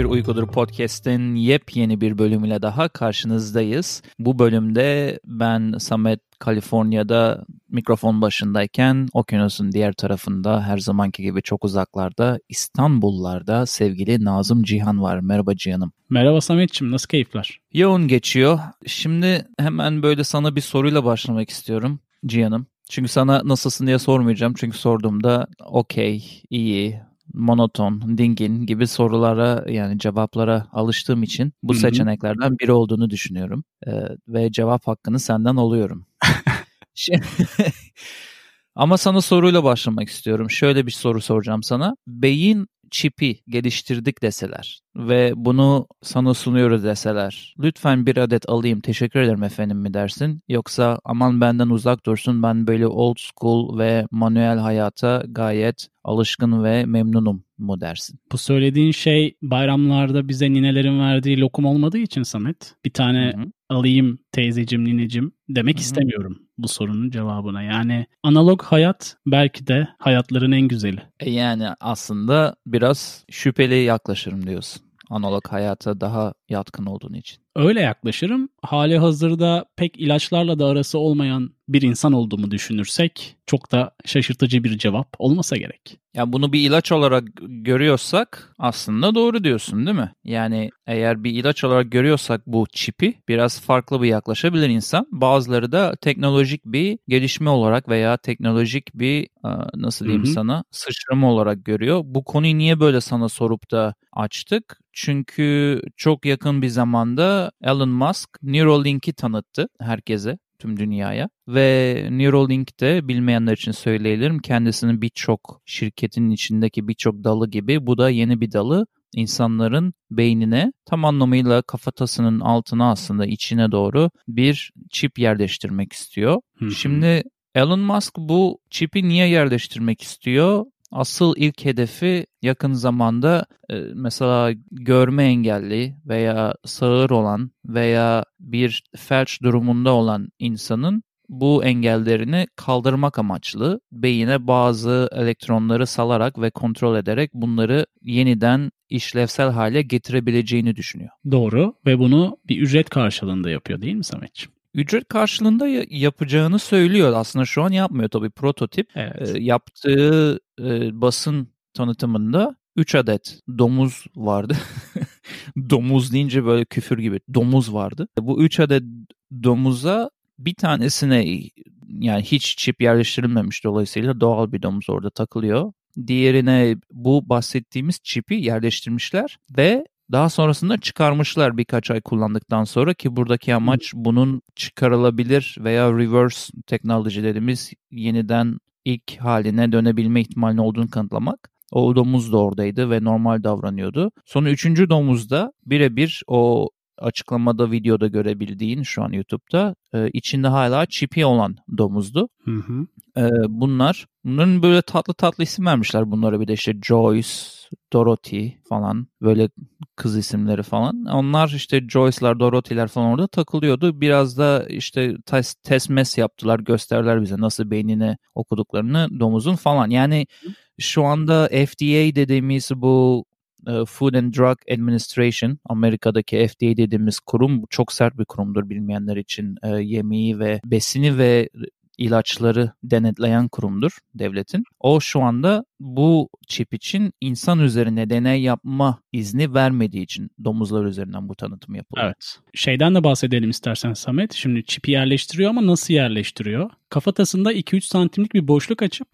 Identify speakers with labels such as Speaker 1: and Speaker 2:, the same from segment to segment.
Speaker 1: Bir Uykudur Podcast'in yepyeni bir bölümüyle daha karşınızdayız. Bu bölümde ben Samet Kaliforniya'da mikrofon başındayken okyanusun diğer tarafında her zamanki gibi çok uzaklarda İstanbullarda sevgili Nazım Cihan var. Merhaba Cihan'ım.
Speaker 2: Merhaba Samet'ciğim nasıl keyifler?
Speaker 1: Yoğun geçiyor. Şimdi hemen böyle sana bir soruyla başlamak istiyorum Cihan'ım. Çünkü sana nasılsın diye sormayacağım. Çünkü sorduğumda okey, iyi, monoton, dingin gibi sorulara yani cevaplara alıştığım için bu Hı-hı. seçeneklerden biri olduğunu düşünüyorum. Ee, ve cevap hakkını senden alıyorum. Ama sana soruyla başlamak istiyorum. Şöyle bir soru soracağım sana. Beyin çipi geliştirdik deseler ve bunu sana sunuyoruz deseler lütfen bir adet alayım teşekkür ederim efendim mi dersin yoksa aman benden uzak dursun ben böyle old school ve manuel hayata gayet alışkın ve memnunum mu dersin?
Speaker 2: Bu söylediğin şey bayramlarda bize ninelerin verdiği lokum olmadığı için Samet bir tane Hı-hı. alayım teyzecim ninecim demek Hı-hı. istemiyorum bu sorunun cevabına. Yani analog hayat belki de hayatların en güzeli.
Speaker 1: E yani aslında biraz şüpheli yaklaşırım diyorsun analog hayata daha yatkın olduğun için.
Speaker 2: Öyle yaklaşırım. Hali hazırda pek ilaçlarla da arası olmayan bir insan olduğumu düşünürsek çok da şaşırtıcı bir cevap olmasa gerek.
Speaker 1: Ya bunu bir ilaç olarak görüyorsak aslında doğru diyorsun değil mi? Yani eğer bir ilaç olarak görüyorsak bu çipi biraz farklı bir yaklaşabilir insan. Bazıları da teknolojik bir gelişme olarak veya teknolojik bir nasıl diyeyim Hı-hı. sana sıçrama olarak görüyor. Bu konuyu niye böyle sana sorup da açtık? Çünkü çok yakın bir zamanda Elon Musk Neuralink'i tanıttı herkese tüm dünyaya. Ve Neuralink de bilmeyenler için söyleyelim kendisinin birçok şirketin içindeki birçok dalı gibi bu da yeni bir dalı insanların beynine tam anlamıyla kafatasının altına aslında içine doğru bir çip yerleştirmek istiyor. Şimdi Elon Musk bu çipi niye yerleştirmek istiyor? Asıl ilk hedefi yakın zamanda e, mesela görme engelli veya sağır olan veya bir felç durumunda olan insanın bu engellerini kaldırmak amaçlı beyine bazı elektronları salarak ve kontrol ederek bunları yeniden işlevsel hale getirebileceğini düşünüyor.
Speaker 2: Doğru ve bunu bir ücret karşılığında yapıyor değil mi Sametciğim?
Speaker 1: Ücret karşılığında yapacağını söylüyor. Aslında şu an yapmıyor tabii prototip. Evet. E, yaptığı e, basın tanıtımında 3 adet domuz vardı. domuz deyince böyle küfür gibi domuz vardı. Bu 3 adet domuza bir tanesine yani hiç çip yerleştirilmemiş dolayısıyla doğal bir domuz orada takılıyor. Diğerine bu bahsettiğimiz çipi yerleştirmişler ve daha sonrasında çıkarmışlar birkaç ay kullandıktan sonra ki buradaki amaç bunun çıkarılabilir veya reverse teknoloji dediğimiz yeniden ilk haline dönebilme ihtimali olduğunu kanıtlamak. O domuz da oradaydı ve normal davranıyordu. Sonra üçüncü domuzda birebir o açıklamada videoda görebildiğin şu an YouTube'da e, içinde hala çipi olan domuzdu. Hı hı. E, bunlar bunların böyle tatlı tatlı isim vermişler bunlara bir de işte Joyce, Dorothy falan böyle kız isimleri falan. Onlar işte Joyce'lar, Dorothy'ler falan orada takılıyordu. Biraz da işte test, test mes yaptılar, gösterdiler bize nasıl beynini okuduklarını domuzun falan. Yani şu anda FDA dediğimiz bu e, Food and Drug Administration Amerika'daki FDA dediğimiz kurum çok sert bir kurumdur bilmeyenler için e, yemeği ve besini ve ilaçları denetleyen kurumdur devletin. O şu anda bu çip için insan üzerine deney yapma izni vermediği için domuzlar üzerinden bu tanıtım yapılıyor.
Speaker 2: Evet. Şeyden de bahsedelim istersen Samet. Şimdi çipi yerleştiriyor ama nasıl yerleştiriyor? Kafatasında 2-3 santimlik bir boşluk açıp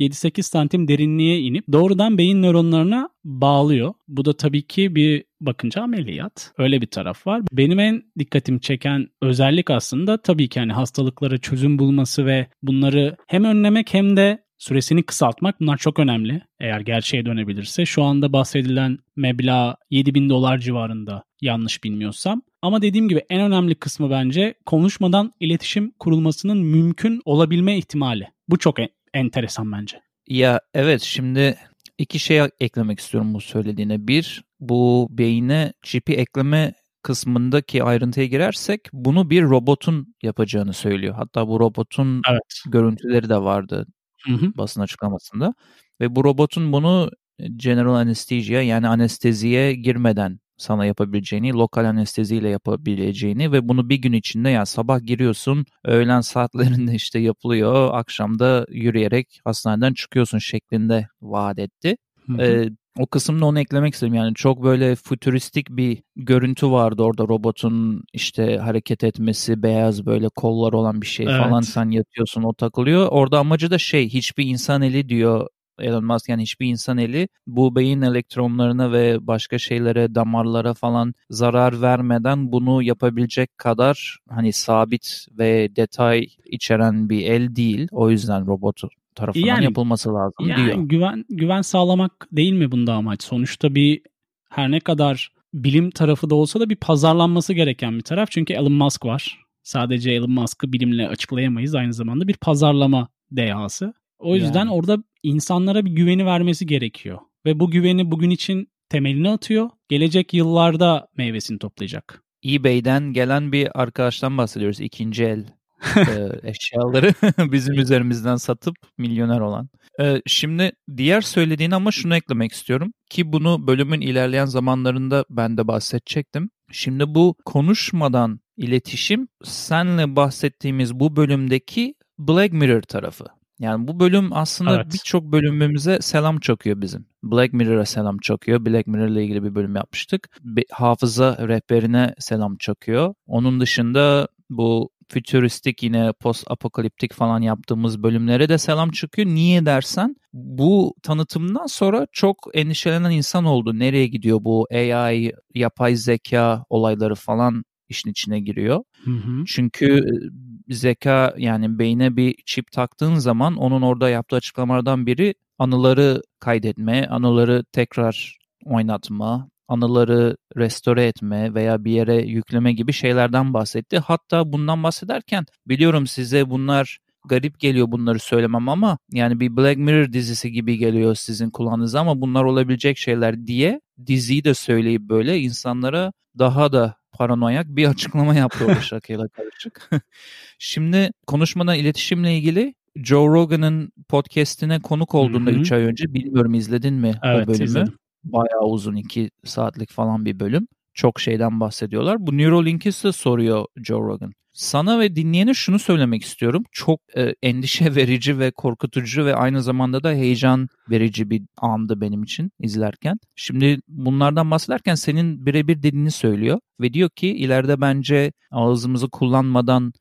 Speaker 2: 7-8 santim derinliğe inip doğrudan beyin nöronlarına bağlıyor. Bu da tabii ki bir bakınca ameliyat. Öyle bir taraf var. Benim en dikkatimi çeken özellik aslında tabii ki hani hastalıklara çözüm bulması ve bunları hem önlemek hem de süresini kısaltmak bunlar çok önemli. Eğer gerçeğe dönebilirse. Şu anda bahsedilen meblağ 7000 dolar civarında yanlış bilmiyorsam. Ama dediğim gibi en önemli kısmı bence konuşmadan iletişim kurulmasının mümkün olabilme ihtimali. Bu çok enteresan bence.
Speaker 1: Ya evet şimdi iki şey eklemek istiyorum bu söylediğine. Bir bu beyine çipi ekleme kısmındaki ayrıntıya girersek bunu bir robotun yapacağını söylüyor. Hatta bu robotun evet. görüntüleri de vardı hı hı. basın açıklamasında. Ve bu robotun bunu general anesthesia yani anesteziye girmeden sana yapabileceğini, lokal anesteziyle yapabileceğini ve bunu bir gün içinde yani sabah giriyorsun, öğlen saatlerinde işte yapılıyor, akşamda yürüyerek hastaneden çıkıyorsun şeklinde vaat etti. Ee, o kısımda onu eklemek istedim. Yani çok böyle fütüristik bir görüntü vardı orada robotun işte hareket etmesi, beyaz böyle kollar olan bir şey evet. falan sen yatıyorsun o takılıyor. Orada amacı da şey hiçbir insan eli diyor Elon Musk yani hiçbir insan eli bu beyin elektronlarına ve başka şeylere, damarlara falan zarar vermeden bunu yapabilecek kadar hani sabit ve detay içeren bir el değil. O yüzden robotu tarafından yani, yapılması lazım yani diyor.
Speaker 2: Güven, güven sağlamak değil mi bunda amaç? Sonuçta bir her ne kadar bilim tarafı da olsa da bir pazarlanması gereken bir taraf. Çünkü Elon Musk var. Sadece Elon Musk'ı bilimle açıklayamayız. Aynı zamanda bir pazarlama dehası. O yüzden yani. orada insanlara bir güveni vermesi gerekiyor. Ve bu güveni bugün için temelini atıyor. Gelecek yıllarda meyvesini toplayacak.
Speaker 1: eBay'den gelen bir arkadaştan bahsediyoruz. İkinci el e, eşyaları bizim üzerimizden satıp milyoner olan. E, şimdi diğer söylediğin ama şunu eklemek istiyorum ki bunu bölümün ilerleyen zamanlarında ben de bahsedecektim. Şimdi bu konuşmadan iletişim senle bahsettiğimiz bu bölümdeki Black Mirror tarafı. Yani bu bölüm aslında evet. birçok bölümümüze selam çakıyor bizim. Black Mirror'a selam çakıyor. Black Mirror ile ilgili bir bölüm yapmıştık. Bir hafıza rehberine selam çakıyor. Onun dışında bu fütüristik yine post apokaliptik falan yaptığımız bölümlere de selam çıkıyor. Niye dersen bu tanıtımdan sonra çok endişelenen insan oldu. Nereye gidiyor bu AI, yapay zeka olayları falan işin içine giriyor. Hı hı. Çünkü zeka yani beyne bir çip taktığın zaman onun orada yaptığı açıklamalardan biri anıları kaydetme, anıları tekrar oynatma, anıları restore etme veya bir yere yükleme gibi şeylerden bahsetti. Hatta bundan bahsederken biliyorum size bunlar garip geliyor bunları söylemem ama yani bir Black Mirror dizisi gibi geliyor sizin kulağınıza ama bunlar olabilecek şeyler diye diziyi de söyleyip böyle insanlara daha da paranoyak bir açıklama yaptı orada şakayla karışık. Şimdi konuşmadan iletişimle ilgili Joe Rogan'ın podcast'ine konuk olduğunda 3 ay önce bilmiyorum izledin mi
Speaker 2: evet,
Speaker 1: o bölümü?
Speaker 2: Izledim.
Speaker 1: Bayağı uzun 2 saatlik falan bir bölüm. Çok şeyden bahsediyorlar. Bu Neuralink'i ise soruyor Joe Rogan. Sana ve dinleyene şunu söylemek istiyorum. Çok e, endişe verici ve korkutucu ve aynı zamanda da heyecan verici bir andı benim için izlerken. Şimdi bunlardan bahsederken senin birebir dediğini söylüyor ve diyor ki ileride bence ağzımızı kullanmadan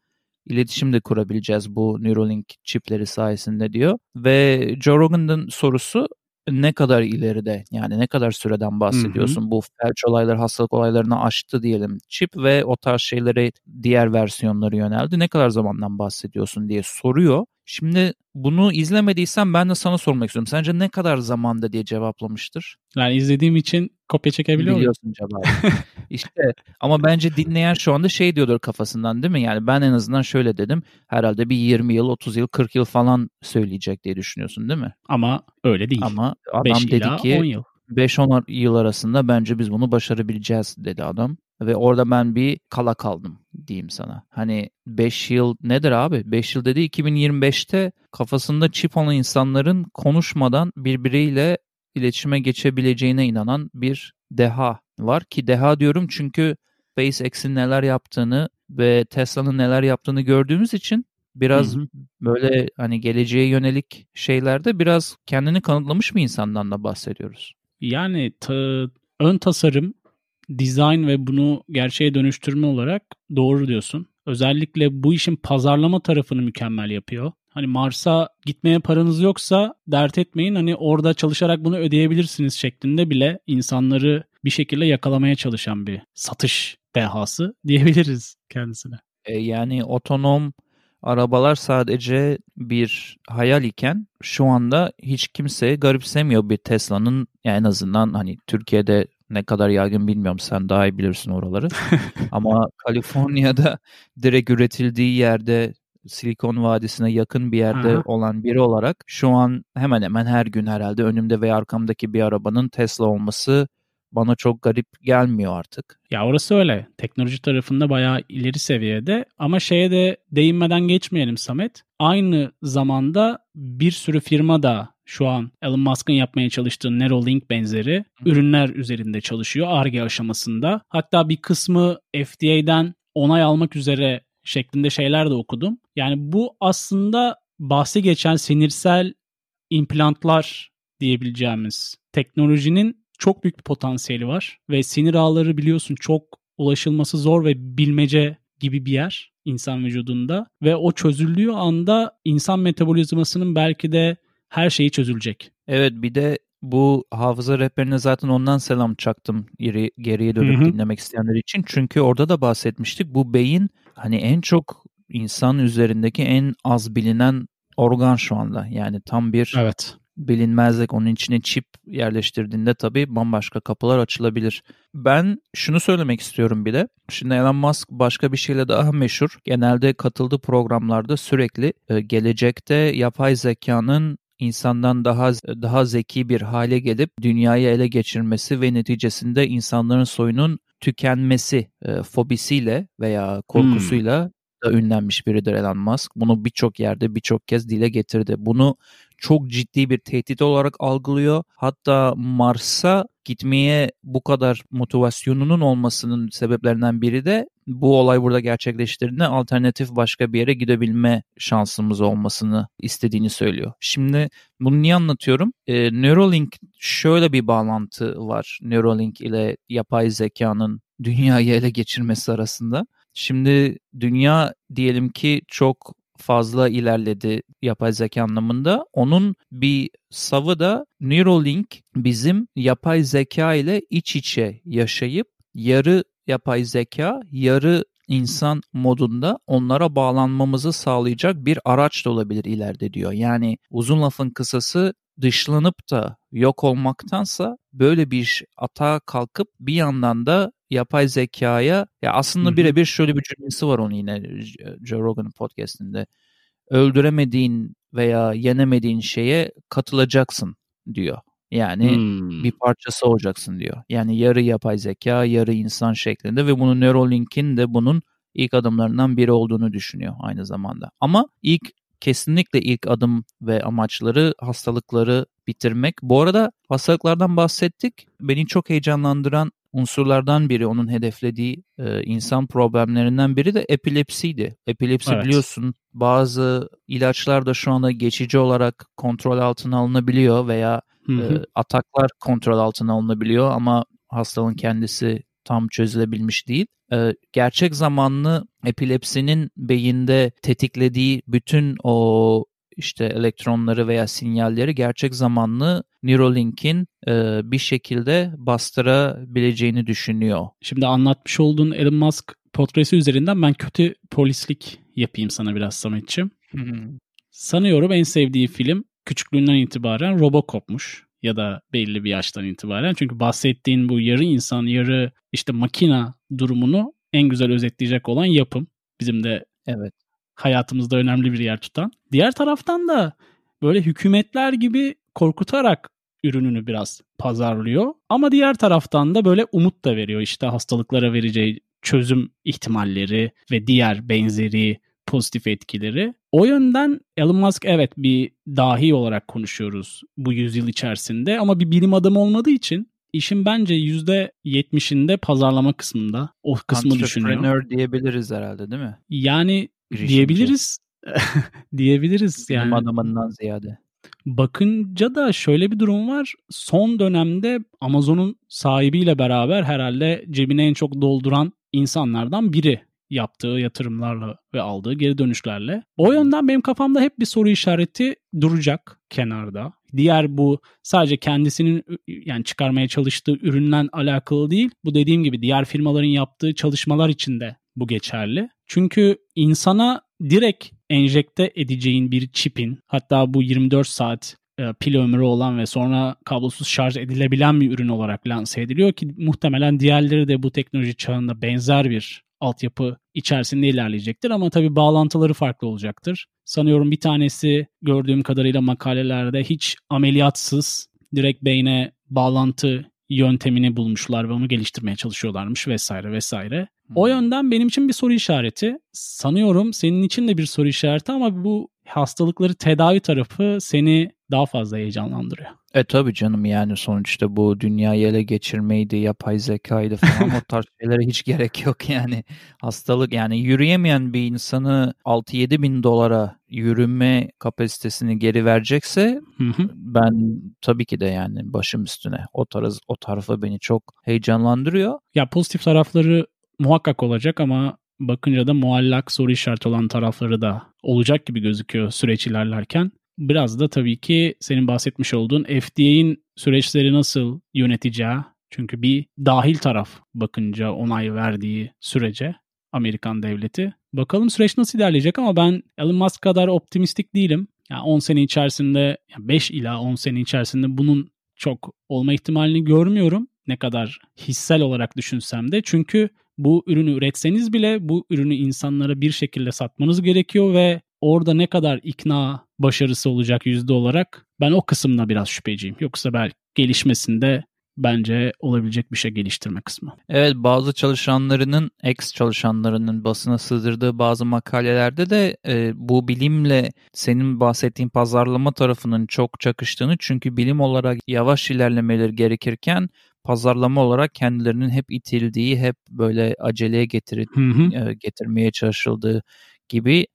Speaker 1: iletişim de kurabileceğiz bu Neuralink çipleri sayesinde diyor. Ve Joe Rogan'ın sorusu ne kadar ileride yani ne kadar süreden bahsediyorsun? Hı hı. Bu felç olayları, hastalık olaylarını aştı diyelim çip ve o tarz şeylere diğer versiyonları yöneldi. Ne kadar zamandan bahsediyorsun diye soruyor. Şimdi bunu izlemediysen ben de sana sormak istiyorum. Sence ne kadar zamanda diye cevaplamıştır?
Speaker 2: Yani izlediğim için kopya çekebiliyor
Speaker 1: Biliyorsun cevabı. İşte ama bence dinleyen şu anda şey diyordur kafasından değil mi? Yani ben en azından şöyle dedim. Herhalde bir 20 yıl, 30 yıl, 40 yıl falan söyleyecek diye düşünüyorsun değil mi?
Speaker 2: Ama öyle değil.
Speaker 1: Ama adam dedi ki 10 yıl. 5-10 yıl arasında bence biz bunu başarabileceğiz dedi adam. Ve orada ben bir kala kaldım diyeyim sana. Hani 5 yıl nedir abi? 5 yıl dedi 2025'te kafasında çip olan insanların konuşmadan birbiriyle iletişime geçebileceğine inanan bir deha var ki deha diyorum çünkü SpaceX'in neler yaptığını ve Tesla'nın neler yaptığını gördüğümüz için biraz hı hı. böyle hani geleceğe yönelik şeylerde biraz kendini kanıtlamış bir insandan da bahsediyoruz.
Speaker 2: Yani ta, ön tasarım, design ve bunu gerçeğe dönüştürme olarak doğru diyorsun. Özellikle bu işin pazarlama tarafını mükemmel yapıyor. Hani Mars'a gitmeye paranız yoksa dert etmeyin. Hani orada çalışarak bunu ödeyebilirsiniz şeklinde bile insanları bir şekilde yakalamaya çalışan bir satış dehası diyebiliriz kendisine.
Speaker 1: E yani otonom arabalar sadece bir hayal iken şu anda hiç kimse garipsemiyor bir Tesla'nın yani en azından hani Türkiye'de ne kadar yaygın bilmiyorum sen daha iyi bilirsin oraları. Ama Kaliforniya'da direkt üretildiği yerde Silikon Vadisi'ne yakın bir yerde Aha. olan biri olarak şu an hemen hemen her gün herhalde önümde ve arkamdaki bir arabanın Tesla olması bana çok garip gelmiyor artık.
Speaker 2: Ya orası öyle. Teknoloji tarafında bayağı ileri seviyede ama şeye de değinmeden geçmeyelim Samet. Aynı zamanda bir sürü firma da şu an Elon Musk'ın yapmaya çalıştığı Neuralink benzeri ürünler üzerinde çalışıyor ARGE aşamasında. Hatta bir kısmı FDA'den onay almak üzere şeklinde şeyler de okudum. Yani bu aslında bahsi geçen sinirsel implantlar diyebileceğimiz teknolojinin çok büyük bir potansiyeli var ve sinir ağları biliyorsun çok ulaşılması zor ve bilmece gibi bir yer insan vücudunda ve o çözüldüğü anda insan metabolizmasının belki de her şeyi çözülecek.
Speaker 1: Evet bir de bu hafıza rehberine zaten ondan selam çaktım geri, geriye dönüp Hı-hı. dinlemek isteyenler için. Çünkü orada da bahsetmiştik. Bu beyin hani en çok insan üzerindeki en az bilinen organ şu anda. Yani tam bir
Speaker 2: evet.
Speaker 1: bilinmezlik. Onun içine çip yerleştirdiğinde tabii bambaşka kapılar açılabilir. Ben şunu söylemek istiyorum bir de. Şimdi Elon Musk başka bir şeyle daha meşhur. Genelde katıldığı programlarda sürekli e, gelecekte yapay zekanın insandan daha daha zeki bir hale gelip dünyayı ele geçirmesi ve neticesinde insanların soyunun tükenmesi e, fobisiyle veya korkusuyla hmm da ünlenmiş biridir Elon Musk. Bunu birçok yerde birçok kez dile getirdi. Bunu çok ciddi bir tehdit olarak algılıyor. Hatta Mars'a gitmeye bu kadar motivasyonunun olmasının sebeplerinden biri de bu olay burada gerçekleştirdiğinde alternatif başka bir yere gidebilme şansımız olmasını istediğini söylüyor. Şimdi bunu niye anlatıyorum? E, Neuralink şöyle bir bağlantı var Neuralink ile yapay zekanın dünyayı ele geçirmesi arasında. Şimdi dünya diyelim ki çok fazla ilerledi yapay zeka anlamında. Onun bir savı da Neuralink bizim yapay zeka ile iç içe yaşayıp yarı yapay zeka, yarı insan modunda onlara bağlanmamızı sağlayacak bir araç da olabilir ileride diyor. Yani uzun lafın kısası dışlanıp da yok olmaktansa böyle bir atağa kalkıp bir yandan da yapay zekaya ya aslında birebir şöyle bir cümlesi var onun yine Joe Rogan'ın podcastinde. Öldüremediğin veya yenemediğin şeye katılacaksın diyor. Yani hmm. bir parçası olacaksın diyor. Yani yarı yapay zeka, yarı insan şeklinde ve bunu Neuralink'in de bunun ilk adımlarından biri olduğunu düşünüyor aynı zamanda. Ama ilk kesinlikle ilk adım ve amaçları hastalıkları bitirmek. Bu arada hastalıklardan bahsettik. Beni çok heyecanlandıran unsurlardan biri onun hedeflediği e, insan problemlerinden biri de epilepsiydi. Epilepsi evet. biliyorsun bazı ilaçlar da şu anda geçici olarak kontrol altına alınabiliyor veya E, ataklar kontrol altına alınabiliyor ama hastalığın kendisi tam çözülebilmiş değil. E, gerçek zamanlı epilepsinin beyinde tetiklediği bütün o işte elektronları veya sinyalleri gerçek zamanlı Neuralink'in e, bir şekilde bastırabileceğini düşünüyor.
Speaker 2: Şimdi anlatmış olduğun Elon Musk portresi üzerinden ben kötü polislik yapayım sana biraz Samet'ciğim. Sanıyorum en sevdiği film küçüklüğünden itibaren Robocop'muş ya da belli bir yaştan itibaren. Çünkü bahsettiğin bu yarı insan yarı işte makina durumunu en güzel özetleyecek olan yapım. Bizim de
Speaker 1: evet
Speaker 2: hayatımızda önemli bir yer tutan. Diğer taraftan da böyle hükümetler gibi korkutarak ürününü biraz pazarlıyor. Ama diğer taraftan da böyle umut da veriyor. İşte hastalıklara vereceği çözüm ihtimalleri ve diğer benzeri pozitif etkileri. O yönden Elon Musk evet bir dahi olarak konuşuyoruz bu yüzyıl içerisinde ama bir bilim adamı olmadığı için işin bence %70'inde pazarlama kısmında o kısmı düşünüyor.
Speaker 1: Entrepreneur diyebiliriz herhalde değil mi?
Speaker 2: Yani Diyebiliriz. diyebiliriz yani.
Speaker 1: Bilim adamından ziyade.
Speaker 2: Bakınca da şöyle bir durum var. Son dönemde Amazon'un sahibiyle beraber herhalde cebine en çok dolduran insanlardan biri yaptığı yatırımlarla ve aldığı geri dönüşlerle. O yönden benim kafamda hep bir soru işareti duracak kenarda. Diğer bu sadece kendisinin yani çıkarmaya çalıştığı üründen alakalı değil. Bu dediğim gibi diğer firmaların yaptığı çalışmalar için de bu geçerli. Çünkü insana direkt enjekte edeceğin bir çipin hatta bu 24 saat e, pil ömrü olan ve sonra kablosuz şarj edilebilen bir ürün olarak lanse ediliyor ki muhtemelen diğerleri de bu teknoloji çağında benzer bir altyapı içerisinde ilerleyecektir ama tabii bağlantıları farklı olacaktır. Sanıyorum bir tanesi gördüğüm kadarıyla makalelerde hiç ameliyatsız direkt beyne bağlantı yöntemini bulmuşlar ve onu geliştirmeye çalışıyorlarmış vesaire vesaire. O yönden benim için bir soru işareti. Sanıyorum senin için de bir soru işareti ama bu hastalıkları tedavi tarafı seni daha fazla heyecanlandırıyor.
Speaker 1: E tabi canım yani sonuçta bu dünyayı ele geçirmeydi, yapay zekaydı falan o tarz şeylere hiç gerek yok yani. Hastalık yani yürüyemeyen bir insanı 6-7 bin dolara yürüme kapasitesini geri verecekse hı hı. ben tabii ki de yani başım üstüne o tarz o tarafa beni çok heyecanlandırıyor.
Speaker 2: Ya pozitif tarafları muhakkak olacak ama bakınca da muallak soru işareti olan tarafları da olacak gibi gözüküyor süreç ilerlerken. Biraz da tabii ki senin bahsetmiş olduğun FDA'in süreçleri nasıl yöneteceği. Çünkü bir dahil taraf bakınca onay verdiği sürece Amerikan devleti. Bakalım süreç nasıl ilerleyecek ama ben Elon Musk kadar optimistik değilim. Yani 10 sene içerisinde, 5 ila 10 sene içerisinde bunun çok olma ihtimalini görmüyorum. Ne kadar hissel olarak düşünsem de. Çünkü bu ürünü üretseniz bile bu ürünü insanlara bir şekilde satmanız gerekiyor ve orada ne kadar ikna başarısı olacak yüzde olarak ben o kısımda biraz şüpheciyim. Yoksa belki gelişmesinde bence olabilecek bir şey geliştirme kısmı.
Speaker 1: Evet bazı çalışanlarının ex çalışanlarının basına sızdırdığı bazı makalelerde de e, bu bilimle senin bahsettiğin pazarlama tarafının çok çakıştığını çünkü bilim olarak yavaş ilerlemeleri gerekirken pazarlama olarak kendilerinin hep itildiği, hep böyle aceleye getirip e, getirmeye çalışıldığı gibi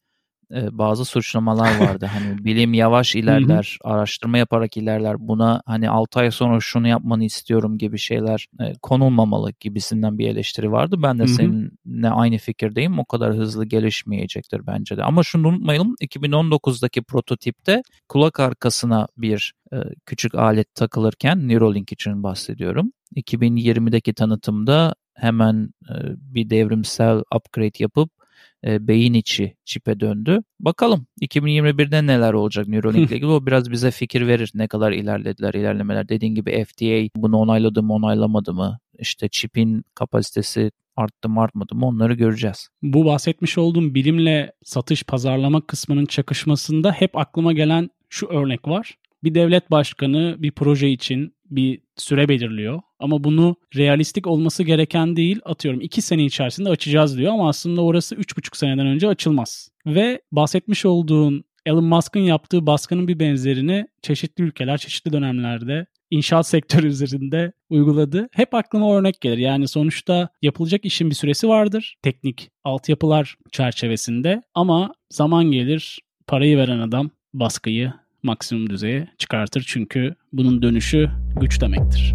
Speaker 1: e, bazı suçlamalar vardı. hani bilim yavaş ilerler, araştırma yaparak ilerler. Buna hani 6 ay sonra şunu yapmanı istiyorum gibi şeyler e, konulmamalı gibisinden bir eleştiri vardı. Ben de seninle aynı fikirdeyim. O kadar hızlı gelişmeyecektir bence de. Ama şunu unutmayalım 2019'daki prototipte kulak arkasına bir e, küçük alet takılırken Neuralink için bahsediyorum. 2020'deki tanıtımda hemen e, bir devrimsel upgrade yapıp e, beyin içi çipe döndü. Bakalım 2021'de neler olacak Neuralink ile ilgili o biraz bize fikir verir. Ne kadar ilerlediler ilerlemeler. Dediğin gibi FDA bunu onayladı mı onaylamadı mı? İşte çipin kapasitesi arttı mı artmadı mı onları göreceğiz.
Speaker 2: Bu bahsetmiş olduğum bilimle satış pazarlama kısmının çakışmasında hep aklıma gelen şu örnek var. Bir devlet başkanı bir proje için bir süre belirliyor. Ama bunu realistik olması gereken değil atıyorum 2 sene içerisinde açacağız diyor ama aslında orası 3,5 seneden önce açılmaz. Ve bahsetmiş olduğun Elon Musk'ın yaptığı baskının bir benzerini çeşitli ülkeler, çeşitli dönemlerde inşaat sektörü üzerinde uyguladı. Hep aklıma örnek gelir. Yani sonuçta yapılacak işin bir süresi vardır. Teknik altyapılar çerçevesinde ama zaman gelir parayı veren adam baskıyı maksimum düzeye çıkartır. Çünkü bunun dönüşü güç demektir.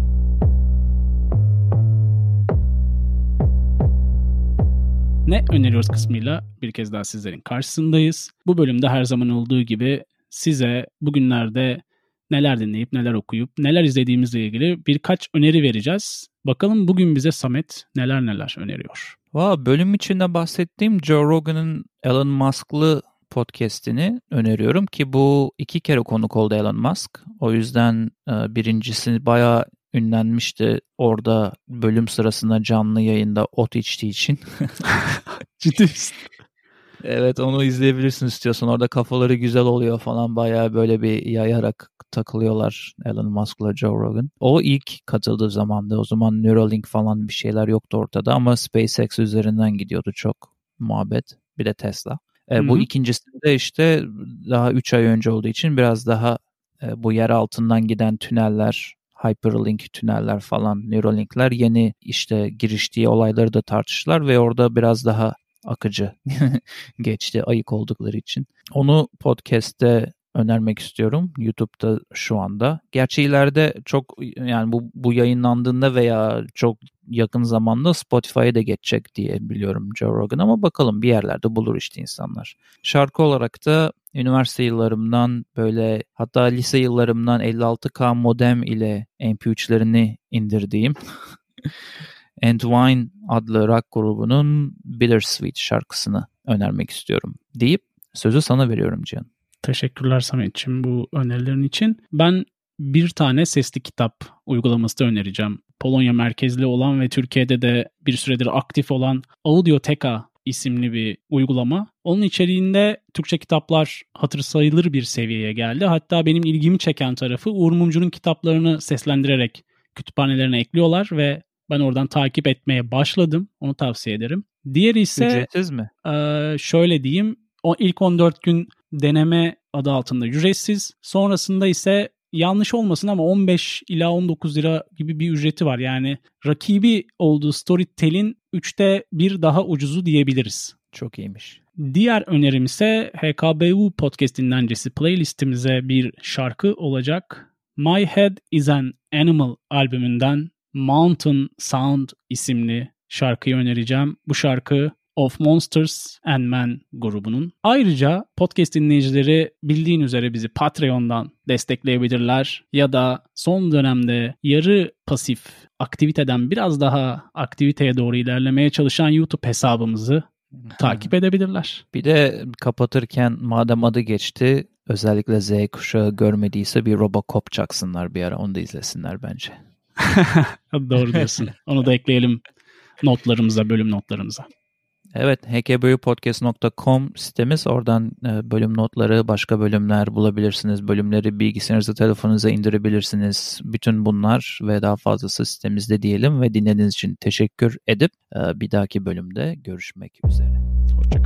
Speaker 2: Ne öneriyoruz kısmıyla bir kez daha sizlerin karşısındayız. Bu bölümde her zaman olduğu gibi size bugünlerde neler dinleyip neler okuyup neler izlediğimizle ilgili birkaç öneri vereceğiz. Bakalım bugün bize Samet neler neler öneriyor.
Speaker 1: Valla bölüm içinde bahsettiğim Joe Rogan'ın Elon Musk'lı podcast'ini öneriyorum ki bu iki kere konuk oldu Elon Musk. O yüzden e, birincisi bayağı ünlenmişti orada bölüm sırasında canlı yayında ot içtiği için.
Speaker 2: Ciddi
Speaker 1: Evet onu izleyebilirsin istiyorsan. Orada kafaları güzel oluyor falan. Bayağı böyle bir yayarak takılıyorlar Elon Musk'la Joe Rogan. O ilk katıldığı zamanda. O zaman Neuralink falan bir şeyler yoktu ortada ama SpaceX üzerinden gidiyordu çok muhabbet. Bir de Tesla. E, bu ikincisinde işte daha 3 ay önce olduğu için biraz daha e, bu yer altından giden tüneller, Hyperlink tüneller falan, Neuralink'ler yeni işte giriştiği olayları da tartıştılar ve orada biraz daha akıcı geçti ayık oldukları için. Onu podcast'te önermek istiyorum YouTube'da şu anda. Gerçi ileride çok yani bu, bu yayınlandığında veya çok yakın zamanda Spotify'a da geçecek diye biliyorum Joe Rogan ama bakalım bir yerlerde bulur işte insanlar. Şarkı olarak da üniversite yıllarımdan böyle hatta lise yıllarımdan 56K modem ile MP3'lerini indirdiğim Entwine adlı rock grubunun Bittersweet şarkısını önermek istiyorum deyip sözü sana veriyorum Cihan.
Speaker 2: Teşekkürler Samet'ciğim bu önerilerin için. Ben bir tane sesli kitap uygulaması da önereceğim. Polonya merkezli olan ve Türkiye'de de bir süredir aktif olan Audioteka isimli bir uygulama. Onun içeriğinde Türkçe kitaplar hatır sayılır bir seviyeye geldi. Hatta benim ilgimi çeken tarafı Uğur Mumcu'nun kitaplarını seslendirerek kütüphanelerine ekliyorlar ve ben oradan takip etmeye başladım. Onu tavsiye ederim. Diğeri ise
Speaker 1: ücretsiz mi?
Speaker 2: E, şöyle diyeyim o ilk 14 gün deneme adı altında ücretsiz. Sonrasında ise yanlış olmasın ama 15 ila 19 lira gibi bir ücreti var. Yani rakibi olduğu Storytel'in 3'te bir daha ucuzu diyebiliriz.
Speaker 1: Çok iyiymiş.
Speaker 2: Diğer önerim ise HKBU podcast dinlencesi playlistimize bir şarkı olacak. My Head is an Animal albümünden Mountain Sound isimli şarkıyı önereceğim. Bu şarkı of Monsters and Men grubunun. Ayrıca podcast dinleyicileri bildiğin üzere bizi Patreon'dan destekleyebilirler ya da son dönemde yarı pasif aktiviteden biraz daha aktiviteye doğru ilerlemeye çalışan YouTube hesabımızı takip edebilirler.
Speaker 1: Bir de kapatırken madem adı geçti özellikle Z kuşağı görmediyse bir Robocop çaksınlar bir ara onu da izlesinler bence.
Speaker 2: Doğru diyorsun. Onu da ekleyelim notlarımıza, bölüm notlarımıza.
Speaker 1: Evet, hkbuyupodcast.com sitemiz. Oradan e, bölüm notları, başka bölümler bulabilirsiniz. Bölümleri bilgisayarınıza, telefonunuza indirebilirsiniz. Bütün bunlar ve daha fazlası sitemizde diyelim ve dinlediğiniz için teşekkür edip e, bir dahaki bölümde görüşmek üzere.
Speaker 2: Hoşçakalın.